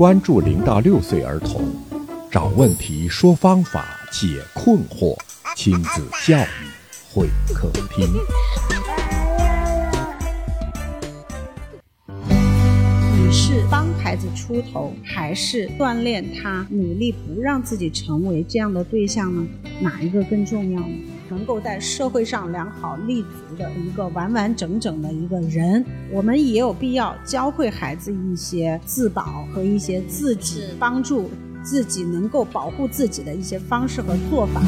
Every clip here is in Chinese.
关注零到六岁儿童，找问题，说方法，解困惑，亲子教育会客厅。你是帮孩子出头，还是锻炼他努力不让自己成为这样的对象呢？哪一个更重要呢？能够在社会上良好立足的一个完完整整的一个人，我们也有必要教会孩子一些自保和一些自己帮助自己能够保护自己的一些方式和做法。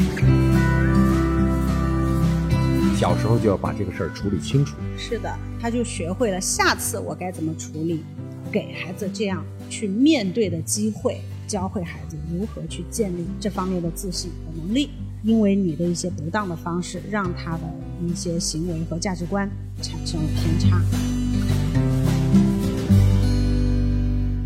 小时候就要把这个事儿处理清楚。是的，他就学会了下次我该怎么处理，给孩子这样去面对的机会，教会孩子如何去建立这方面的自信和能力。因为你的一些不当的方式，让他的一些行为和价值观产生了偏差，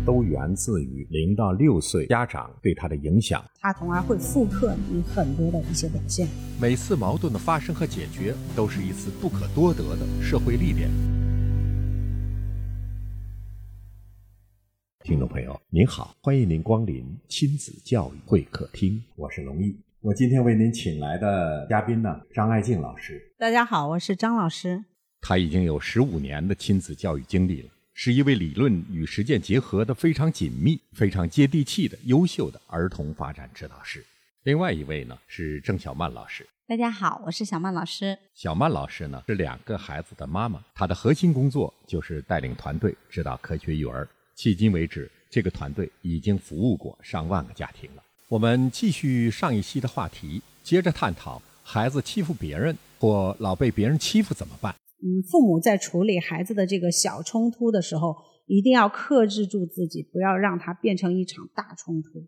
都源自于零到六岁家长对他的影响。他从而会复刻你很多的一些表现。每次矛盾的发生和解决，都是一次不可多得的社会历练。听众朋友，您好，欢迎您光临亲子教育会客厅，我是龙毅。我今天为您请来的嘉宾呢，张爱静老师。大家好，我是张老师。他已经有十五年的亲子教育经历了，是一位理论与实践结合的非常紧密、非常接地气的优秀的儿童发展指导师。另外一位呢是郑小曼老师。大家好，我是小曼老师。小曼老师呢是两个孩子的妈妈，她的核心工作就是带领团队指导科学育儿。迄今为止，这个团队已经服务过上万个家庭了。我们继续上一期的话题，接着探讨孩子欺负别人或老被别人欺负怎么办？嗯，父母在处理孩子的这个小冲突的时候，一定要克制住自己，不要让它变成一场大冲突。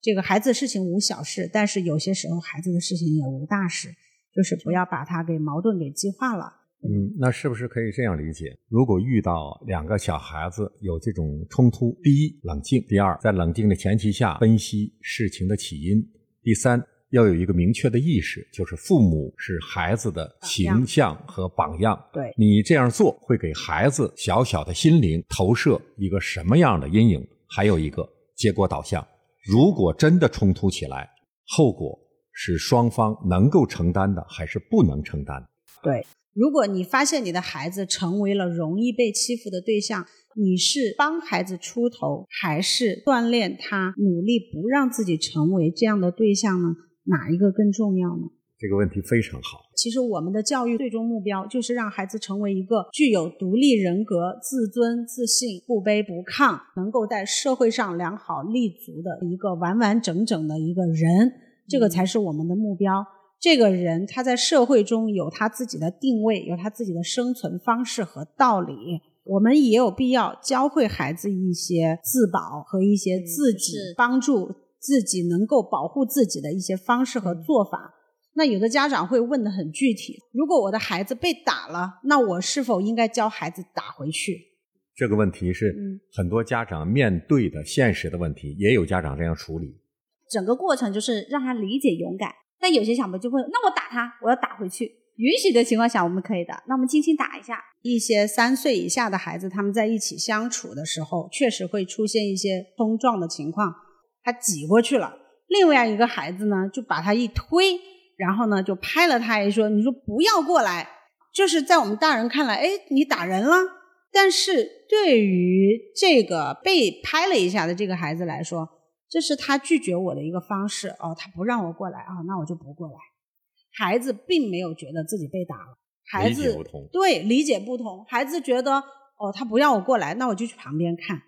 这个孩子事情无小事，但是有些时候孩子的事情也无大事，就是不要把它给矛盾给激化了。嗯，那是不是可以这样理解？如果遇到两个小孩子有这种冲突，第一冷静；第二，在冷静的前提下分析事情的起因；第三，要有一个明确的意识，就是父母是孩子的形象和榜样。对你这样做会给孩子小小的心灵投射一个什么样的阴影？还有一个结果导向。如果真的冲突起来，后果是双方能够承担的，还是不能承担？对。如果你发现你的孩子成为了容易被欺负的对象，你是帮孩子出头，还是锻炼他努力不让自己成为这样的对象呢？哪一个更重要呢？这个问题非常好。其实我们的教育最终目标就是让孩子成为一个具有独立人格、自尊、自信、不卑不亢，能够在社会上良好立足的一个完完整整的一个人，这个才是我们的目标。这个人他在社会中有他自己的定位，有他自己的生存方式和道理。我们也有必要教会孩子一些自保和一些自己帮助自己能够保护自己的一些方式和做法。那有的家长会问的很具体：如果我的孩子被打了，那我是否应该教孩子打回去？这个问题是很多家长面对的现实的问题，也有家长这样处理。整个过程就是让他理解勇敢。但有些小朋友就会，那我打他，我要打回去。允许的情况下，我们可以的。那我们轻轻打一下。一些三岁以下的孩子，他们在一起相处的时候，确实会出现一些冲撞的情况。他挤过去了，另外一个孩子呢，就把他一推，然后呢，就拍了他一说：“你说不要过来。”就是在我们大人看来，哎，你打人了。但是对于这个被拍了一下的这个孩子来说，这是他拒绝我的一个方式哦，他不让我过来啊，那我就不过来。孩子并没有觉得自己被打了，孩子对理解不同，孩子觉得哦，他不让我过来，那我就去旁边看。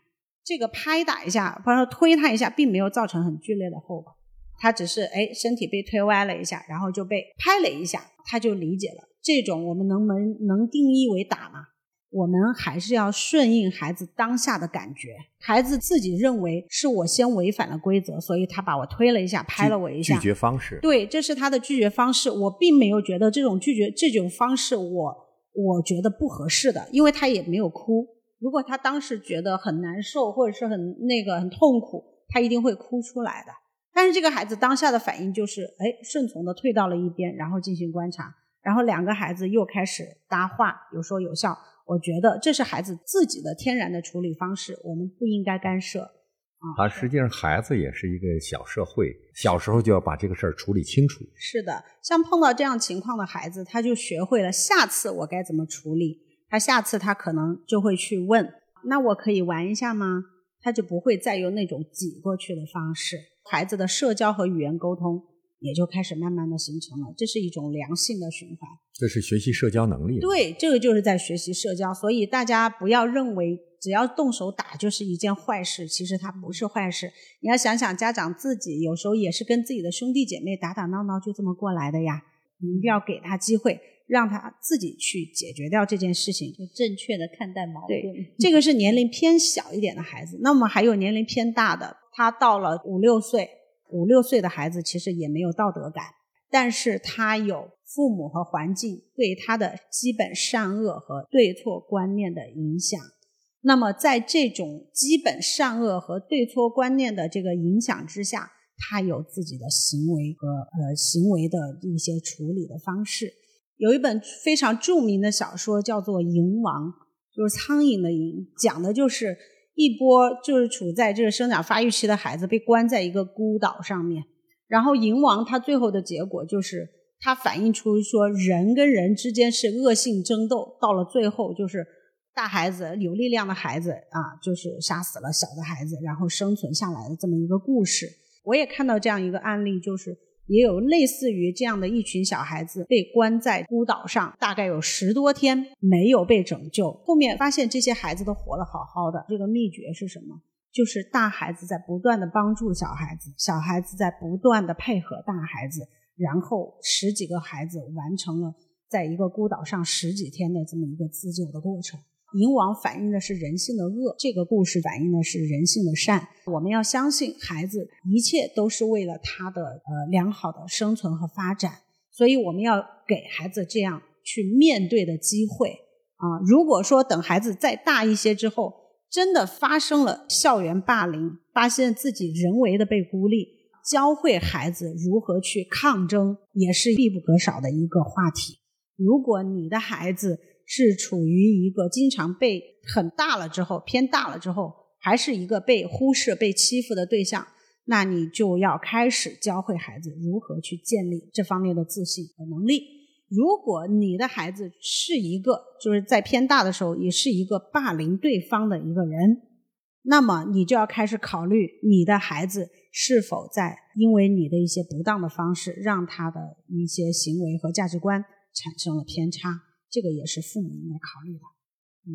这个拍打一下，或者说推他一下，并没有造成很剧烈的后果，他只是哎身体被推歪了一下，然后就被拍了一下，他就理解了。这种我们能能能定义为打吗？我们还是要顺应孩子当下的感觉。孩子自己认为是我先违反了规则，所以他把我推了一下，拍了我一下。拒绝方式。对，这是他的拒绝方式。我并没有觉得这种拒绝这种方式我我觉得不合适的，因为他也没有哭。如果他当时觉得很难受或者是很那个很痛苦，他一定会哭出来的。但是这个孩子当下的反应就是，哎，顺从的退到了一边，然后进行观察，然后两个孩子又开始搭话，有说有笑。我觉得这是孩子自己的天然的处理方式，我们不应该干涉。啊，啊，实际上孩子也是一个小社会，小时候就要把这个事儿处理清楚。是的，像碰到这样情况的孩子，他就学会了下次我该怎么处理。他下次他可能就会去问：“那我可以玩一下吗？”他就不会再用那种挤过去的方式。孩子的社交和语言沟通也就开始慢慢的形成了，这是一种良性的循环。这是学习社交能力。对，这个就是在学习社交。所以大家不要认为。只要动手打就是一件坏事，其实它不是坏事。你要想想，家长自己有时候也是跟自己的兄弟姐妹打打闹闹就这么过来的呀。你一定要给他机会，让他自己去解决掉这件事情，就正确的看待矛盾。这个是年龄偏小一点的孩子，那么还有年龄偏大的，他到了五六岁，五六岁的孩子其实也没有道德感，但是他有父母和环境对他的基本善恶和对错观念的影响。那么，在这种基本善恶和对错观念的这个影响之下，他有自己的行为和呃行为的一些处理的方式。有一本非常著名的小说叫做《蝇王》，就是苍蝇的蝇，讲的就是一波就是处在这个生长发育期的孩子被关在一个孤岛上面，然后蝇王他最后的结果就是他反映出说人跟人之间是恶性争斗，到了最后就是。大孩子有力量的孩子啊，就是杀死了小的孩子，然后生存下来的这么一个故事。我也看到这样一个案例，就是也有类似于这样的一群小孩子被关在孤岛上，大概有十多天没有被拯救。后面发现这些孩子都活得好好的，这个秘诀是什么？就是大孩子在不断的帮助小孩子，小孩子在不断的配合大孩子，然后十几个孩子完成了在一个孤岛上十几天的这么一个自救的过程。银王反映的是人性的恶，这个故事反映的是人性的善。我们要相信孩子，一切都是为了他的呃良好的生存和发展，所以我们要给孩子这样去面对的机会啊。如果说等孩子再大一些之后，真的发生了校园霸凌，发现自己人为的被孤立，教会孩子如何去抗争，也是必不可少的一个话题。如果你的孩子，是处于一个经常被很大了之后偏大了之后，还是一个被忽视、被欺负的对象，那你就要开始教会孩子如何去建立这方面的自信和能力。如果你的孩子是一个就是在偏大的时候也是一个霸凌对方的一个人，那么你就要开始考虑你的孩子是否在因为你的一些不当的方式，让他的一些行为和价值观产生了偏差。这个也是父母应该考虑的。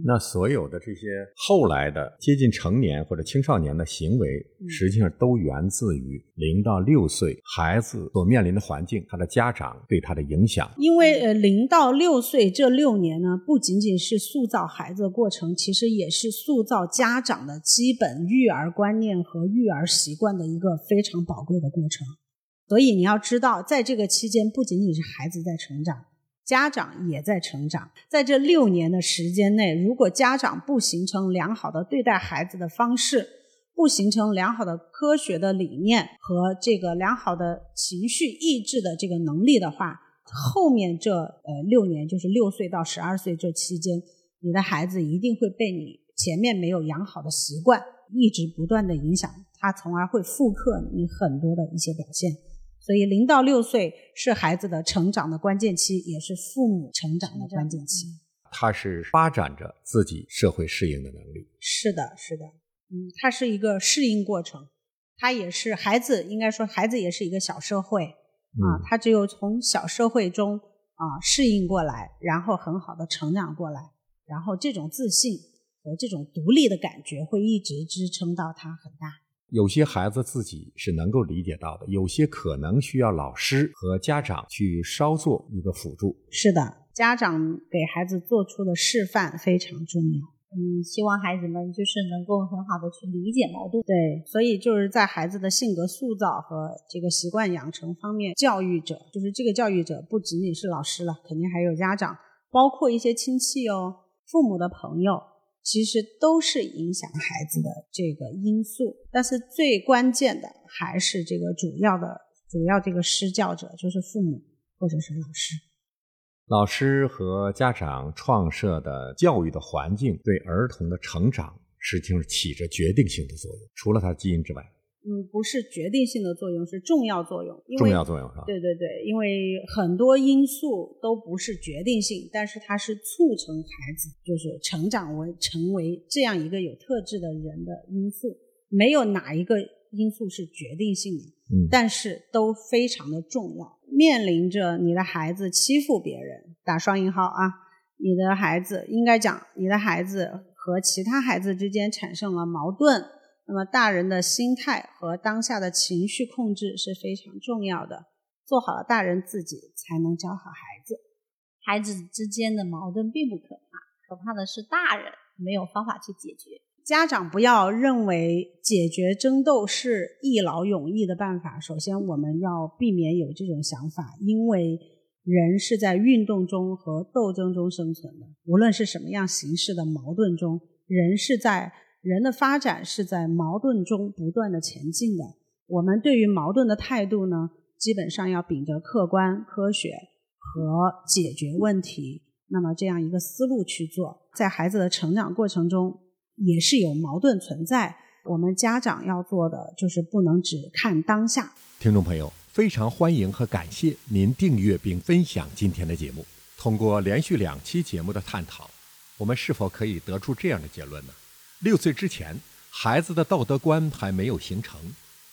那所有的这些后来的接近成年或者青少年的行为，实际上都源自于零到六岁孩子所面临的环境，他的家长对他的影响。因为呃，零到六岁这六年呢，不仅仅是塑造孩子的过程，其实也是塑造家长的基本育儿观念和育儿习惯的一个非常宝贵的过程。所以你要知道，在这个期间，不仅仅是孩子在成长。家长也在成长，在这六年的时间内，如果家长不形成良好的对待孩子的方式，不形成良好的科学的理念和这个良好的情绪抑制的这个能力的话，后面这呃六年，就是六岁到十二岁这期间，你的孩子一定会被你前面没有养好的习惯一直不断的影响，他从而会复刻你很多的一些表现。所以，零到六岁是孩子的成长的关键期，也是父母成长的关键期。他是发展着自己社会适应的能力。是的，是的，嗯，他是一个适应过程。他也是孩子，应该说，孩子也是一个小社会啊。他只有从小社会中啊适应过来，然后很好的成长过来，然后这种自信和这种独立的感觉会一直支撑到他很大。有些孩子自己是能够理解到的，有些可能需要老师和家长去稍作一个辅助。是的，家长给孩子做出的示范非常重要。嗯，希望孩子们就是能够很好的去理解矛盾。对，所以就是在孩子的性格塑造和这个习惯养成方面，教育者就是这个教育者不仅仅是老师了，肯定还有家长，包括一些亲戚哦，父母的朋友。其实都是影响孩子的这个因素，但是最关键的还是这个主要的、主要这个施教者，就是父母或者是老师。老师和家长创设的教育的环境，对儿童的成长实际上是起着决定性的作用。除了他基因之外，嗯，不是决定性的作用，是重要作用。因为重要作用是吧？对对对，因为很多因素都不是决定性，但是它是促成孩子就是成长为成为这样一个有特质的人的因素。没有哪一个因素是决定性的，嗯但是都非常的重要。面临着你的孩子欺负别人，打双引号啊，你的孩子应该讲，你的孩子和其他孩子之间产生了矛盾，那么大人的心态和当下的情绪控制是非常重要的。做好了大人自己，才能教好孩子。孩子之间的矛盾并不可怕，可怕的是大人没有方法去解决。家长不要认为解决争斗是一劳永逸的办法。首先，我们要避免有这种想法，因为人是在运动中和斗争中生存的。无论是什么样形式的矛盾中，人是在人的发展是在矛盾中不断的前进的。我们对于矛盾的态度呢，基本上要秉着客观、科学和解决问题，那么这样一个思路去做，在孩子的成长过程中。也是有矛盾存在。我们家长要做的就是不能只看当下。听众朋友，非常欢迎和感谢您订阅并分享今天的节目。通过连续两期节目的探讨，我们是否可以得出这样的结论呢？六岁之前，孩子的道德观还没有形成，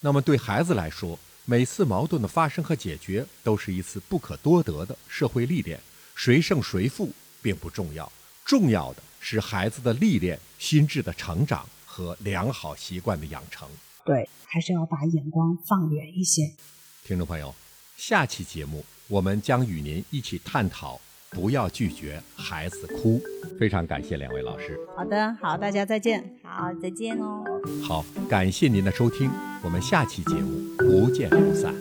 那么对孩子来说，每次矛盾的发生和解决都是一次不可多得的社会历练，谁胜谁负并不重要，重要的。是孩子的历练、心智的成长和良好习惯的养成。对，还是要把眼光放远一些。听众朋友，下期节目我们将与您一起探讨“不要拒绝孩子哭”。非常感谢两位老师。好的，好，大家再见。好，再见哦。好，感谢您的收听，我们下期节目不见不散。